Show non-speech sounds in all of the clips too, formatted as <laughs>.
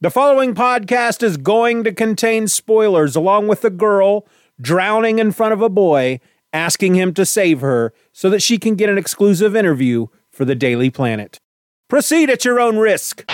The following podcast is going to contain spoilers, along with a girl drowning in front of a boy, asking him to save her so that she can get an exclusive interview for the Daily Planet. Proceed at your own risk.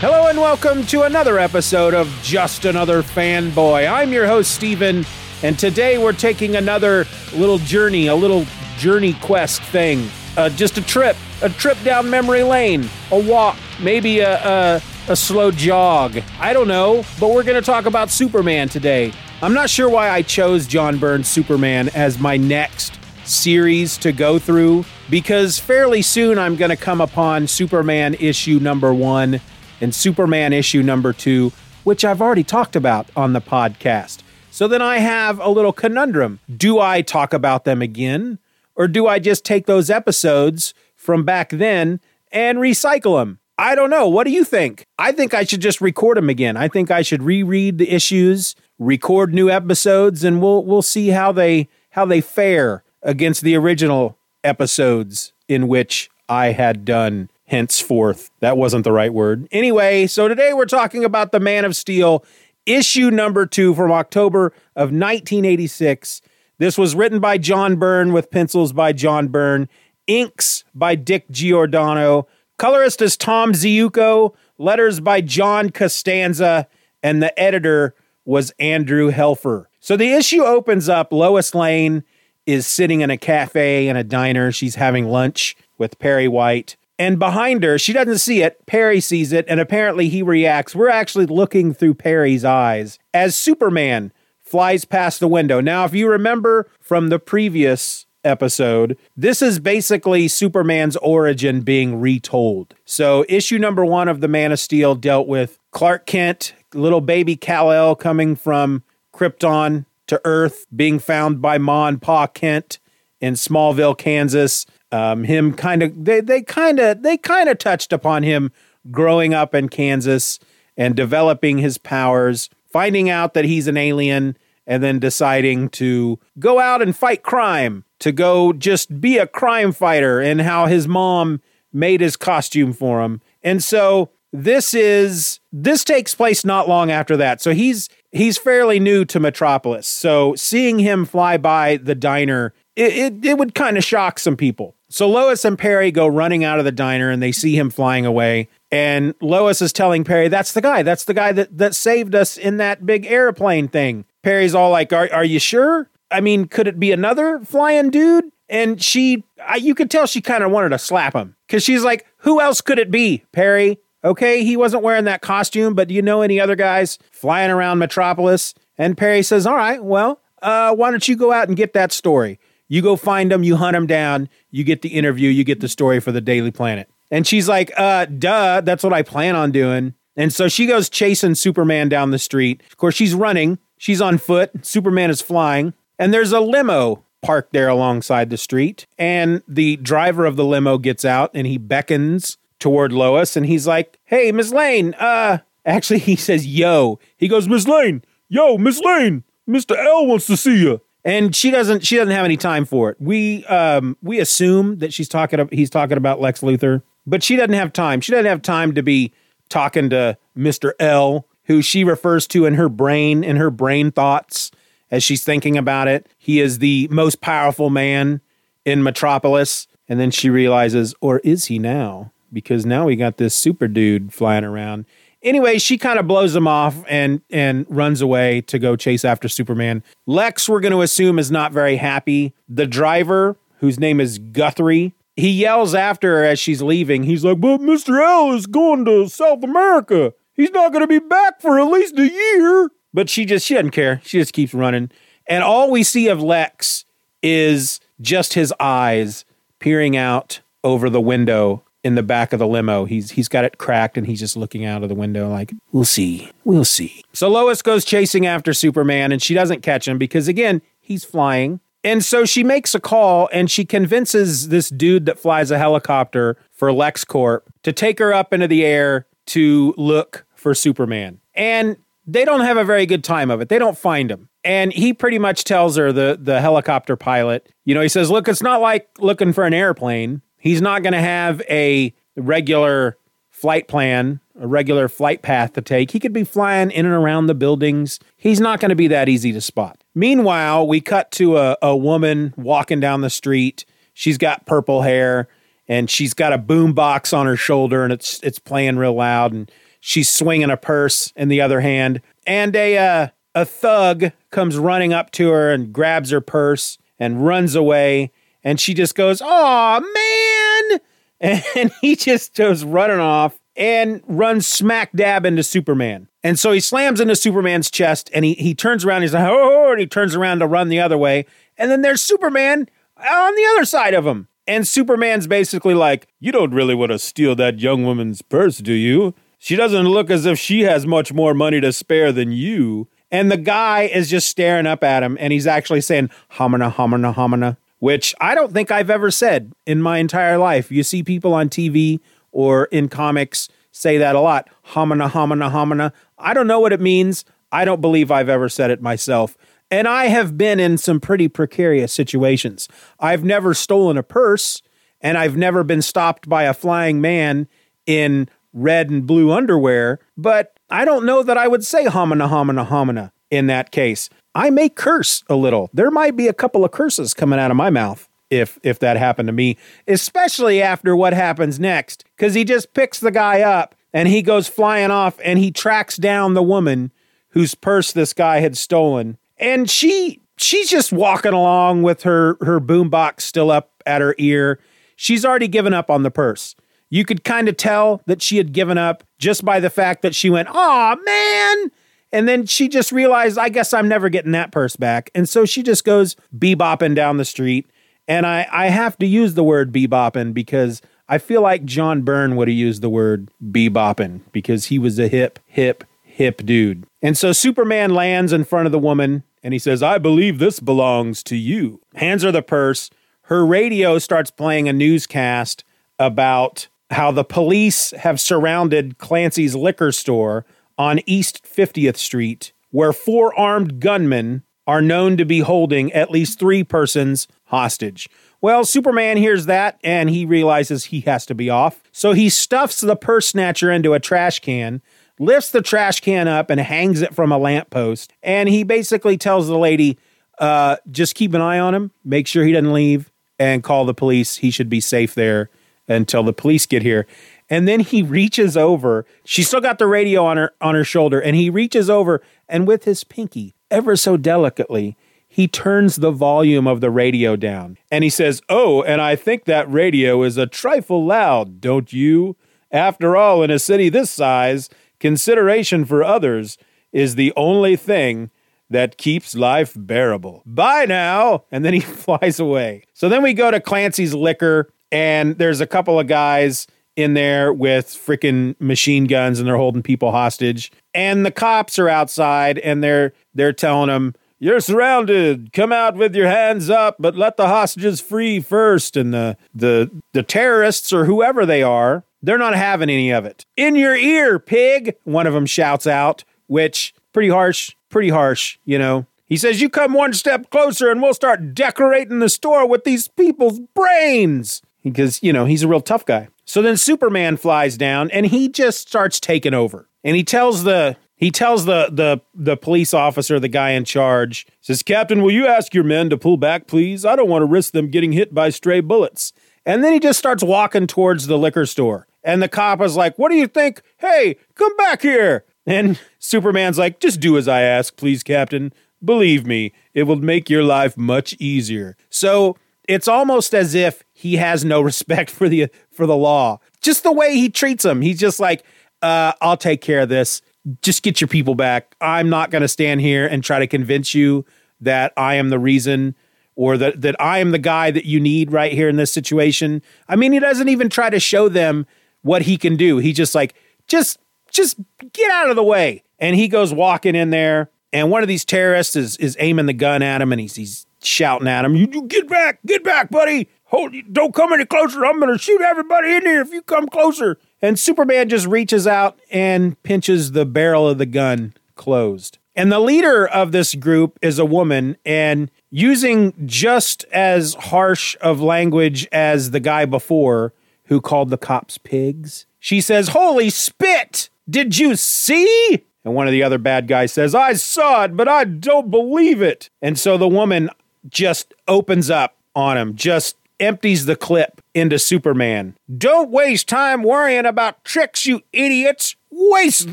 Hello and welcome to another episode of Just Another Fanboy. I'm your host, Steven, and today we're taking another little journey, a little journey quest thing. Uh, just a trip, a trip down memory lane, a walk, maybe a, a, a slow jog. I don't know, but we're going to talk about Superman today. I'm not sure why I chose John Byrne's Superman as my next series to go through because fairly soon I'm going to come upon Superman issue number one and Superman issue number two, which I've already talked about on the podcast. So then I have a little conundrum. Do I talk about them again? Or do I just take those episodes from back then and recycle them? I don't know. What do you think? I think I should just record them again. I think I should reread the issues, record new episodes, and we'll we'll see how they how they fare against the original episodes in which I had done henceforth. That wasn't the right word. Anyway, so today we're talking about The Man of Steel, issue number two from October of 1986. This was written by John Byrne with pencils by John Byrne, inks by Dick Giordano, colorist is Tom Ziuko, letters by John Costanza, and the editor was Andrew Helfer. So the issue opens up. Lois Lane is sitting in a cafe in a diner. She's having lunch with Perry White. And behind her, she doesn't see it. Perry sees it, and apparently he reacts. We're actually looking through Perry's eyes as Superman flies past the window. Now, if you remember from the previous episode, this is basically Superman's origin being retold. So, issue number one of The Man of Steel dealt with Clark Kent, little baby Kal-El coming from Krypton to Earth, being found by Ma and Pa Kent in Smallville, Kansas. Um, him kind of they they kind of they kind of touched upon him growing up in Kansas and developing his powers, finding out that he's an alien and then deciding to go out and fight crime, to go just be a crime fighter and how his mom made his costume for him. And so this is this takes place not long after that. So he's he's fairly new to Metropolis. So seeing him fly by the diner, it, it, it would kind of shock some people. So Lois and Perry go running out of the diner and they see him flying away. And Lois is telling Perry, that's the guy. That's the guy that, that saved us in that big airplane thing. Perry's all like, are, are you sure? I mean, could it be another flying dude? And she, I, you could tell she kind of wanted to slap him because she's like, who else could it be, Perry? Okay, he wasn't wearing that costume, but do you know any other guys flying around Metropolis? And Perry says, all right, well, uh, why don't you go out and get that story? You go find them, you hunt them down, you get the interview, you get the story for the Daily Planet. And she's like, uh, duh, that's what I plan on doing. And so she goes chasing Superman down the street. Of course, she's running, she's on foot, Superman is flying, and there's a limo parked there alongside the street. And the driver of the limo gets out and he beckons toward Lois and he's like, Hey, Miss Lane, uh, actually, he says, Yo. He goes, Miss Lane, yo, Miss Lane, Mr. L wants to see you and she doesn't she doesn't have any time for it. We um we assume that she's talking he's talking about Lex Luthor, but she doesn't have time. She doesn't have time to be talking to Mr. L, who she refers to in her brain in her brain thoughts as she's thinking about it. He is the most powerful man in Metropolis, and then she realizes, or is he now? Because now we got this super dude flying around. Anyway, she kind of blows him off and and runs away to go chase after Superman. Lex, we're going to assume, is not very happy. The driver, whose name is Guthrie, he yells after her as she's leaving. He's like, "But Mr. L is going to South America. He's not going to be back for at least a year." But she just she doesn't care. She just keeps running. And all we see of Lex is just his eyes peering out over the window in the back of the limo. He's he's got it cracked and he's just looking out of the window like, "We'll see. We'll see." So Lois goes chasing after Superman and she doesn't catch him because again, he's flying. And so she makes a call and she convinces this dude that flies a helicopter for LexCorp to take her up into the air to look for Superman. And they don't have a very good time of it. They don't find him. And he pretty much tells her, the, the helicopter pilot, you know, he says, look, it's not like looking for an airplane. He's not going to have a regular flight plan, a regular flight path to take. He could be flying in and around the buildings. He's not going to be that easy to spot. Meanwhile, we cut to a, a woman walking down the street. She's got purple hair and she's got a boom box on her shoulder and it's it's playing real loud and she's swinging a purse in the other hand and a uh, a thug comes running up to her and grabs her purse and runs away and she just goes, "Oh man!" <laughs> And he just goes running off and runs smack dab into Superman. And so he slams into Superman's chest and he he turns around. He's like, "Oh!" And he turns around to run the other way. And then there's Superman on the other side of him. And Superman's basically like, "You don't really want to steal that young woman's purse, do you? She doesn't look as if she has much more money to spare than you." And the guy is just staring up at him and he's actually saying, "Hamana, hamana, hamana." which I don't think I've ever said in my entire life. You see people on TV or in comics say that a lot. Homina, homina, homina. I don't know what it means. I don't believe I've ever said it myself. And I have been in some pretty precarious situations. I've never stolen a purse, and I've never been stopped by a flying man in red and blue underwear, but I don't know that I would say homina, homina, homina in that case. I may curse a little. There might be a couple of curses coming out of my mouth if if that happened to me, especially after what happens next cuz he just picks the guy up and he goes flying off and he tracks down the woman whose purse this guy had stolen. And she she's just walking along with her her boombox still up at her ear. She's already given up on the purse. You could kind of tell that she had given up just by the fact that she went, "Oh man!" And then she just realized, I guess I'm never getting that purse back. And so she just goes bebopping down the street. And I, I have to use the word bebopping because I feel like John Byrne would have used the word bebopping because he was a hip, hip, hip dude. And so Superman lands in front of the woman and he says, I believe this belongs to you. Hands her the purse. Her radio starts playing a newscast about how the police have surrounded Clancy's liquor store on East 50th Street, where four armed gunmen are known to be holding at least three persons hostage. Well, Superman hears that and he realizes he has to be off. So he stuffs the purse snatcher into a trash can, lifts the trash can up and hangs it from a lamppost. And he basically tells the lady, uh, just keep an eye on him, make sure he doesn't leave, and call the police. He should be safe there until the police get here and then he reaches over. She still got the radio on her on her shoulder, and he reaches over and with his pinky, ever so delicately, he turns the volume of the radio down. And he says, "Oh, and I think that radio is a trifle loud, don't you? After all, in a city this size, consideration for others is the only thing that keeps life bearable. Bye now." And then he <laughs> flies away. So then we go to Clancy's liquor and there's a couple of guys in there with freaking machine guns and they're holding people hostage. And the cops are outside and they're they're telling them, "You're surrounded. Come out with your hands up, but let the hostages free first." And the the the terrorists or whoever they are, they're not having any of it. In your ear, pig, one of them shouts out, which pretty harsh, pretty harsh, you know. He says, You come one step closer and we'll start decorating the store with these people's brains. Because, you know, he's a real tough guy. So then Superman flies down and he just starts taking over. And he tells the he tells the the the police officer, the guy in charge, says, "Captain, will you ask your men to pull back, please? I don't want to risk them getting hit by stray bullets." And then he just starts walking towards the liquor store. And the cop is like, "What do you think? Hey, come back here." And Superman's like, "Just do as I ask, please, Captain. Believe me, it will make your life much easier." So it's almost as if he has no <laughs> respect for the for the law. Just the way he treats them. He's just like, uh, I'll take care of this. Just get your people back. I'm not going to stand here and try to convince you that I am the reason or that that I am the guy that you need right here in this situation. I mean, he doesn't even try to show them what he can do. He just like just just get out of the way. And he goes walking in there and one of these terrorists is is aiming the gun at him and he's he's shouting at him, "You, you get back, get back, buddy! Hold, don't come any closer! I'm gonna shoot everybody in here if you come closer!" And Superman just reaches out and pinches the barrel of the gun closed. And the leader of this group is a woman, and using just as harsh of language as the guy before who called the cops pigs, she says, Holy spit! Did you see? And one of the other bad guys says, I saw it, but I don't believe it. And so the woman just opens up on him, just empties the clip into Superman. Don't waste time worrying about tricks, you idiots. Waste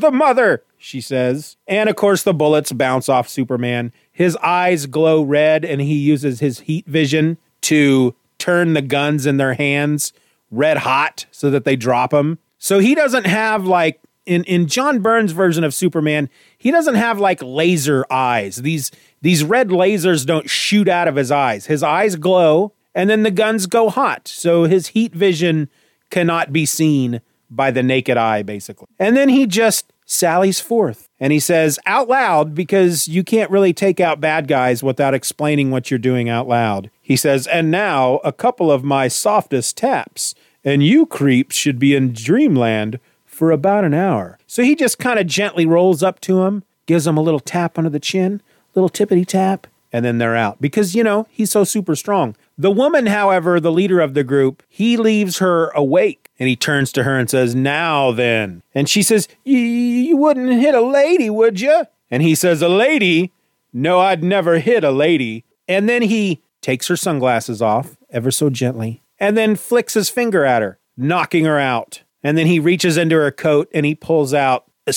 the mother, she says. And of course, the bullets bounce off Superman. His eyes glow red, and he uses his heat vision to turn the guns in their hands red hot so that they drop him. So he doesn't have like in in John Byrne's version of Superman, he doesn't have like laser eyes. These these red lasers don't shoot out of his eyes. His eyes glow and then the guns go hot. So his heat vision cannot be seen by the naked eye basically. And then he just sallies forth and he says out loud because you can't really take out bad guys without explaining what you're doing out loud. He says, "And now a couple of my softest taps, and you creeps should be in dreamland for about an hour. So he just kind of gently rolls up to him, gives him a little tap under the chin, little tippity tap, and then they're out because, you know, he's so super strong. The woman, however, the leader of the group, he leaves her awake and he turns to her and says, Now then. And she says, You wouldn't hit a lady, would you? And he says, A lady? No, I'd never hit a lady. And then he takes her sunglasses off ever so gently and then flicks his finger at her, knocking her out. And then he reaches into her coat and he pulls out a,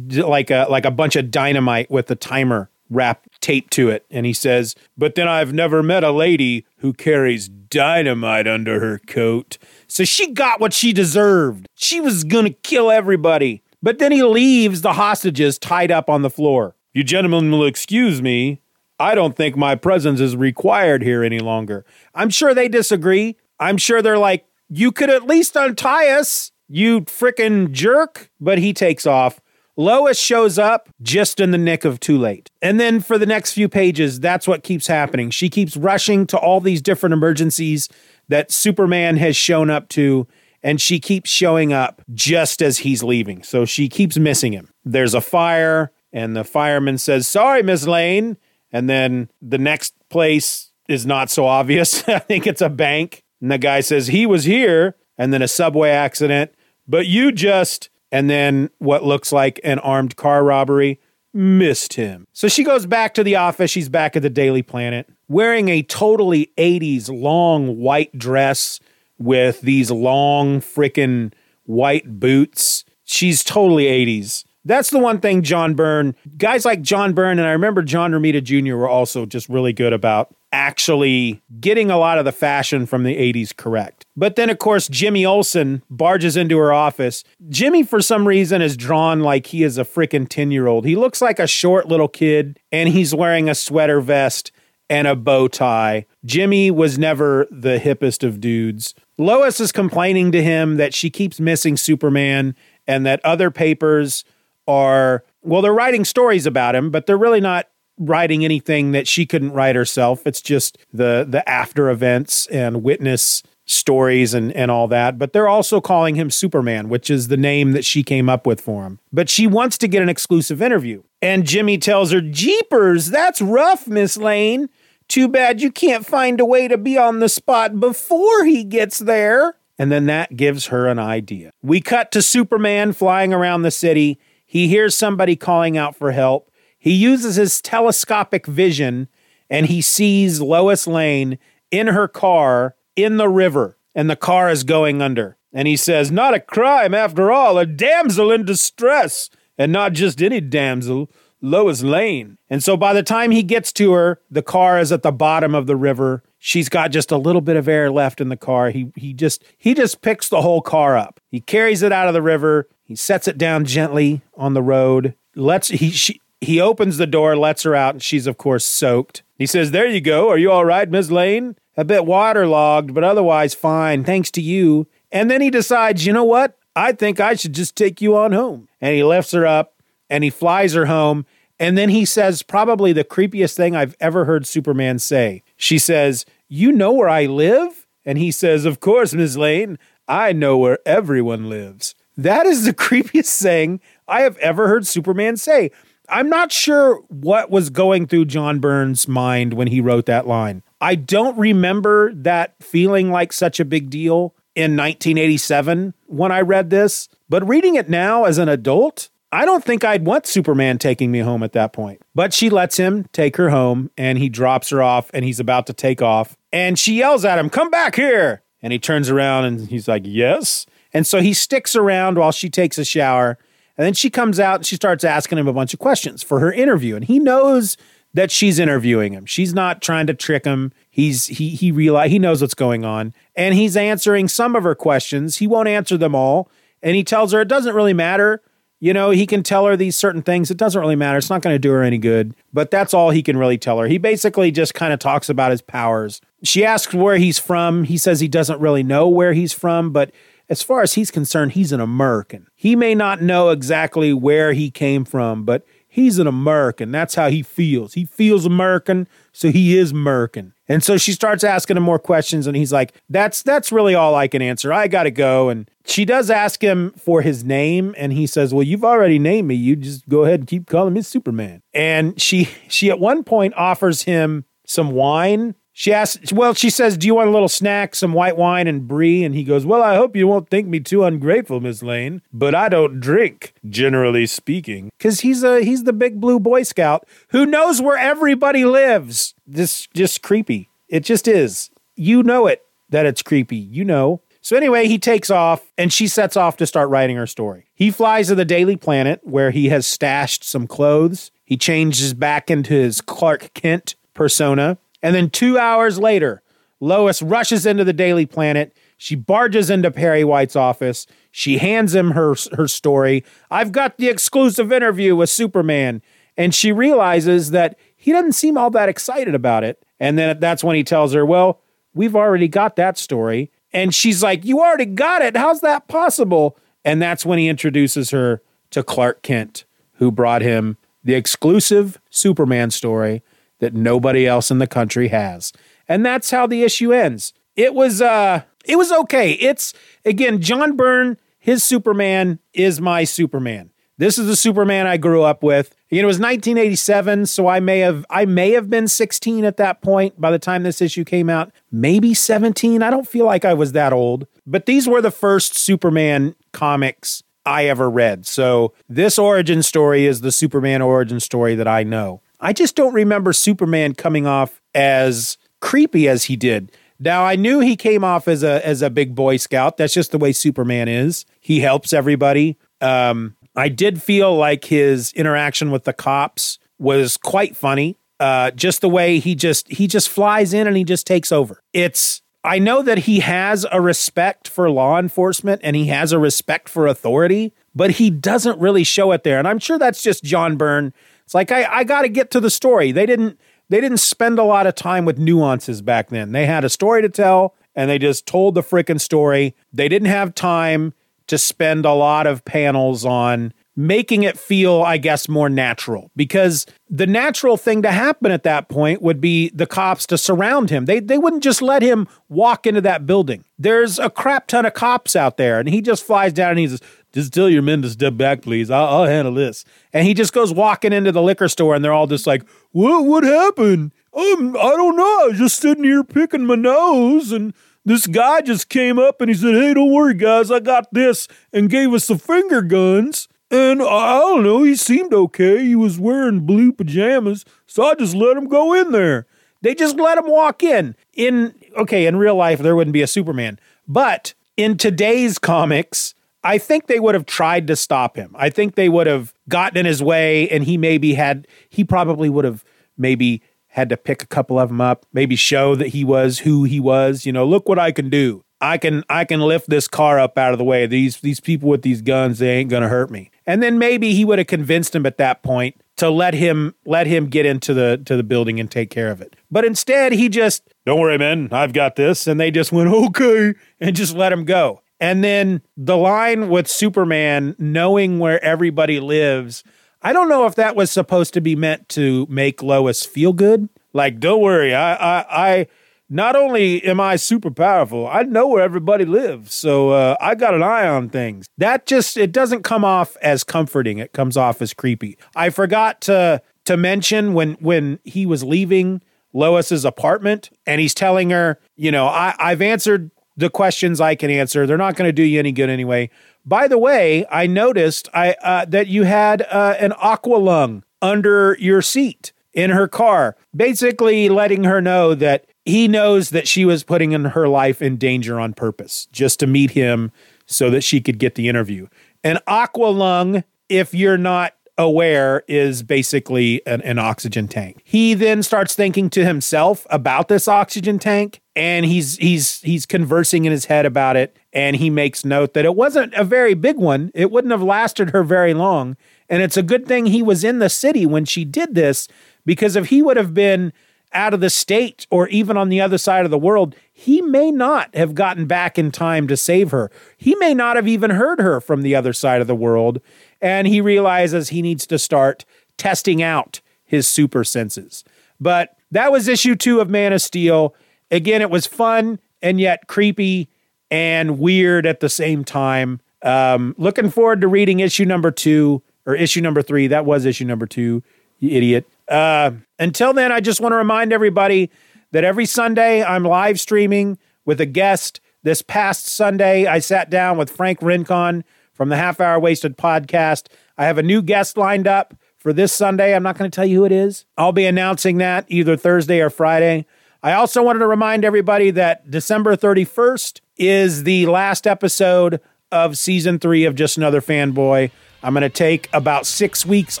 like a like a bunch of dynamite with a timer wrapped taped to it. And he says, "But then I've never met a lady who carries dynamite under her coat." So she got what she deserved. She was gonna kill everybody. But then he leaves the hostages tied up on the floor. You gentlemen will excuse me. I don't think my presence is required here any longer. I'm sure they disagree. I'm sure they're like, you could at least untie us you frickin' jerk. But he takes off. Lois shows up just in the nick of too late. And then for the next few pages, that's what keeps happening. She keeps rushing to all these different emergencies that Superman has shown up to, and she keeps showing up just as he's leaving. So she keeps missing him. There's a fire, and the fireman says, Sorry, Miss Lane. And then the next place is not so obvious. <laughs> I think it's a bank. And the guy says, He was here. And then a subway accident but you just, and then what looks like an armed car robbery, missed him. So she goes back to the office. She's back at the Daily Planet wearing a totally 80s long white dress with these long freaking white boots. She's totally 80s. That's the one thing John Byrne, guys like John Byrne, and I remember John Romita Jr. were also just really good about actually getting a lot of the fashion from the 80s correct. But then, of course, Jimmy Olsen barges into her office. Jimmy, for some reason, is drawn like he is a freaking 10 year old. He looks like a short little kid, and he's wearing a sweater vest and a bow tie. Jimmy was never the hippest of dudes. Lois is complaining to him that she keeps missing Superman and that other papers are, well, they're writing stories about him, but they're really not writing anything that she couldn't write herself. It's just the the after events and witness stories and, and all that. But they're also calling him Superman, which is the name that she came up with for him. But she wants to get an exclusive interview. And Jimmy tells her, Jeepers, that's rough, Miss Lane. Too bad you can't find a way to be on the spot before he gets there. And then that gives her an idea. We cut to Superman flying around the city. He hears somebody calling out for help. He uses his telescopic vision and he sees Lois Lane in her car in the river, and the car is going under. And he says, Not a crime after all, a damsel in distress, and not just any damsel, Lois Lane. And so by the time he gets to her, the car is at the bottom of the river. She's got just a little bit of air left in the car. He he just he just picks the whole car up. He carries it out of the river. He sets it down gently on the road. Lets he she he opens the door, lets her out, and she's, of course, soaked. He says, There you go. Are you all right, Miss Lane? A bit waterlogged, but otherwise fine, thanks to you. And then he decides, You know what? I think I should just take you on home. And he lifts her up and he flies her home. And then he says, probably the creepiest thing I've ever heard Superman say. She says, You know where I live? And he says, Of course, Miss Lane. I know where everyone lives. That is the <laughs> creepiest thing I have ever heard Superman say. I'm not sure what was going through John Byrne's mind when he wrote that line. I don't remember that feeling like such a big deal in 1987 when I read this, but reading it now as an adult, I don't think I'd want Superman taking me home at that point. But she lets him take her home and he drops her off and he's about to take off. And she yells at him, Come back here. And he turns around and he's like, Yes. And so he sticks around while she takes a shower. And then she comes out and she starts asking him a bunch of questions for her interview. And he knows that she's interviewing him. She's not trying to trick him. He's he he realize he knows what's going on. And he's answering some of her questions. He won't answer them all. And he tells her it doesn't really matter. You know, he can tell her these certain things. It doesn't really matter. It's not going to do her any good. But that's all he can really tell her. He basically just kind of talks about his powers. She asks where he's from. He says he doesn't really know where he's from, but as far as he's concerned, he's an American. He may not know exactly where he came from, but he's an American. That's how he feels. He feels American, so he is American. And so she starts asking him more questions, and he's like, "That's that's really all I can answer. I got to go." And she does ask him for his name, and he says, "Well, you've already named me. You just go ahead and keep calling me Superman." And she she at one point offers him some wine she asks, well, she says, Do you want a little snack, some white wine and brie? And he goes, Well, I hope you won't think me too ungrateful, Miss Lane, but I don't drink, generally speaking. Because he's a he's the big blue boy scout who knows where everybody lives. This just creepy. It just is. You know it that it's creepy. You know. So anyway, he takes off and she sets off to start writing her story. He flies to the Daily Planet where he has stashed some clothes. He changes back into his Clark Kent persona and then two hours later, Lois rushes into the Daily Planet. She barges into Perry White's office. She hands him her, her story. I've got the exclusive interview with Superman. And she realizes that he doesn't seem all that excited about it. And then that's when he tells her, Well, we've already got that story. And she's like, You already got it. How's that possible? And that's when he introduces her to Clark Kent, who brought him the exclusive Superman story that nobody else in the country has. And that's how the issue ends. It was uh it was okay. It's again John Byrne, his Superman is my Superman. This is the Superman I grew up with. It was 1987, so I may have I may have been 16 at that point by the time this issue came out. Maybe 17. I don't feel like I was that old. But these were the first Superman comics I ever read. So this origin story is the Superman origin story that I know. I just don't remember Superman coming off as creepy as he did. Now I knew he came off as a as a big boy scout. That's just the way Superman is. He helps everybody. Um, I did feel like his interaction with the cops was quite funny. Uh, just the way he just he just flies in and he just takes over. It's I know that he has a respect for law enforcement and he has a respect for authority, but he doesn't really show it there. And I'm sure that's just John Byrne it's like I, I got to get to the story. They didn't they didn't spend a lot of time with nuances back then. They had a story to tell and they just told the freaking story. They didn't have time to spend a lot of panels on making it feel, I guess, more natural because the natural thing to happen at that point would be the cops to surround him. They, they wouldn't just let him walk into that building. There's a crap ton of cops out there, and he just flies down and he's just tell your men to step back, please. I'll, I'll, handle this. And he just goes walking into the liquor store, and they're all just like, "What? What happened? Um, I don't know. I was just sitting here picking my nose, and this guy just came up and he said, "Hey, don't worry, guys. I got this," and gave us the finger guns. And I don't know. He seemed okay. He was wearing blue pajamas, so I just let him go in there. They just let him walk in. In okay, in real life, there wouldn't be a Superman, but in today's comics I think they would have tried to stop him. I think they would have gotten in his way, and he maybe had, he probably would have maybe had to pick a couple of them up, maybe show that he was who he was. You know, look what I can do. I can I can lift this car up out of the way. These these people with these guns, they ain't gonna hurt me. And then maybe he would have convinced him at that point to let him let him get into the to the building and take care of it. But instead, he just don't worry, man, I've got this, and they just went okay and just let him go. And then the line with Superman knowing where everybody lives, I don't know if that was supposed to be meant to make Lois feel good. Like, don't worry, I, I, I not only am I super powerful, I know where everybody lives. So uh, I got an eye on things. That just, it doesn't come off as comforting. It comes off as creepy. I forgot to, to mention when, when he was leaving Lois's apartment and he's telling her, you know, I, I've answered the questions I can answer. They're not going to do you any good anyway. By the way, I noticed I uh, that you had uh, an aqua lung under your seat in her car, basically letting her know that he knows that she was putting in her life in danger on purpose just to meet him so that she could get the interview. An aqua lung, if you're not aware, is basically an, an oxygen tank. He then starts thinking to himself about this oxygen tank and he's he's he's conversing in his head about it and he makes note that it wasn't a very big one. It wouldn't have lasted her very long. And it's a good thing he was in the city when she did this because if he would have been out of the state or even on the other side of the world, he may not have gotten back in time to save her. He may not have even heard her from the other side of the world. And he realizes he needs to start testing out his super senses. But that was issue two of Man of Steel. Again, it was fun and yet creepy and weird at the same time. Um, looking forward to reading issue number two or issue number three. That was issue number two, you idiot. Uh, until then, I just want to remind everybody that every Sunday I'm live streaming with a guest. This past Sunday, I sat down with Frank Rincon from the Half Hour Wasted podcast. I have a new guest lined up for this Sunday. I'm not going to tell you who it is. I'll be announcing that either Thursday or Friday. I also wanted to remind everybody that December 31st is the last episode of season three of Just Another Fanboy. I'm going to take about six weeks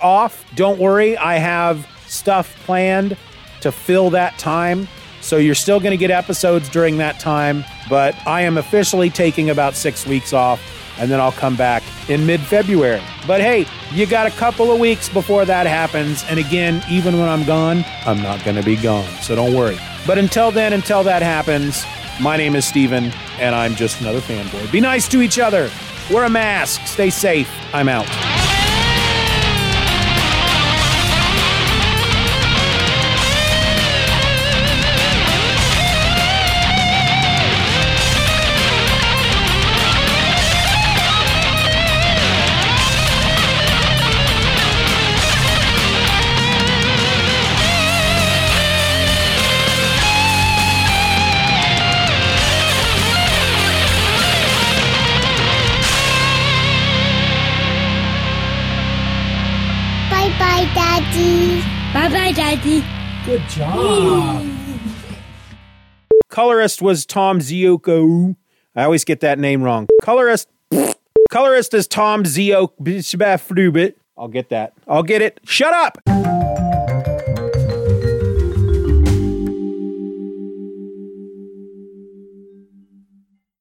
off. Don't worry, I have stuff planned to fill that time. So you're still going to get episodes during that time, but I am officially taking about six weeks off and then I'll come back in mid February. But hey, you got a couple of weeks before that happens. And again, even when I'm gone, I'm not going to be gone. So don't worry. But until then, until that happens, my name is Steven, and I'm just another fanboy. Be nice to each other. Wear a mask. Stay safe. I'm out. Bye, Good job. Colorist was Tom Ziuko. I always get that name wrong. Colorist, colorist is Tom Ziuko. I'll get that. I'll get it. Shut up.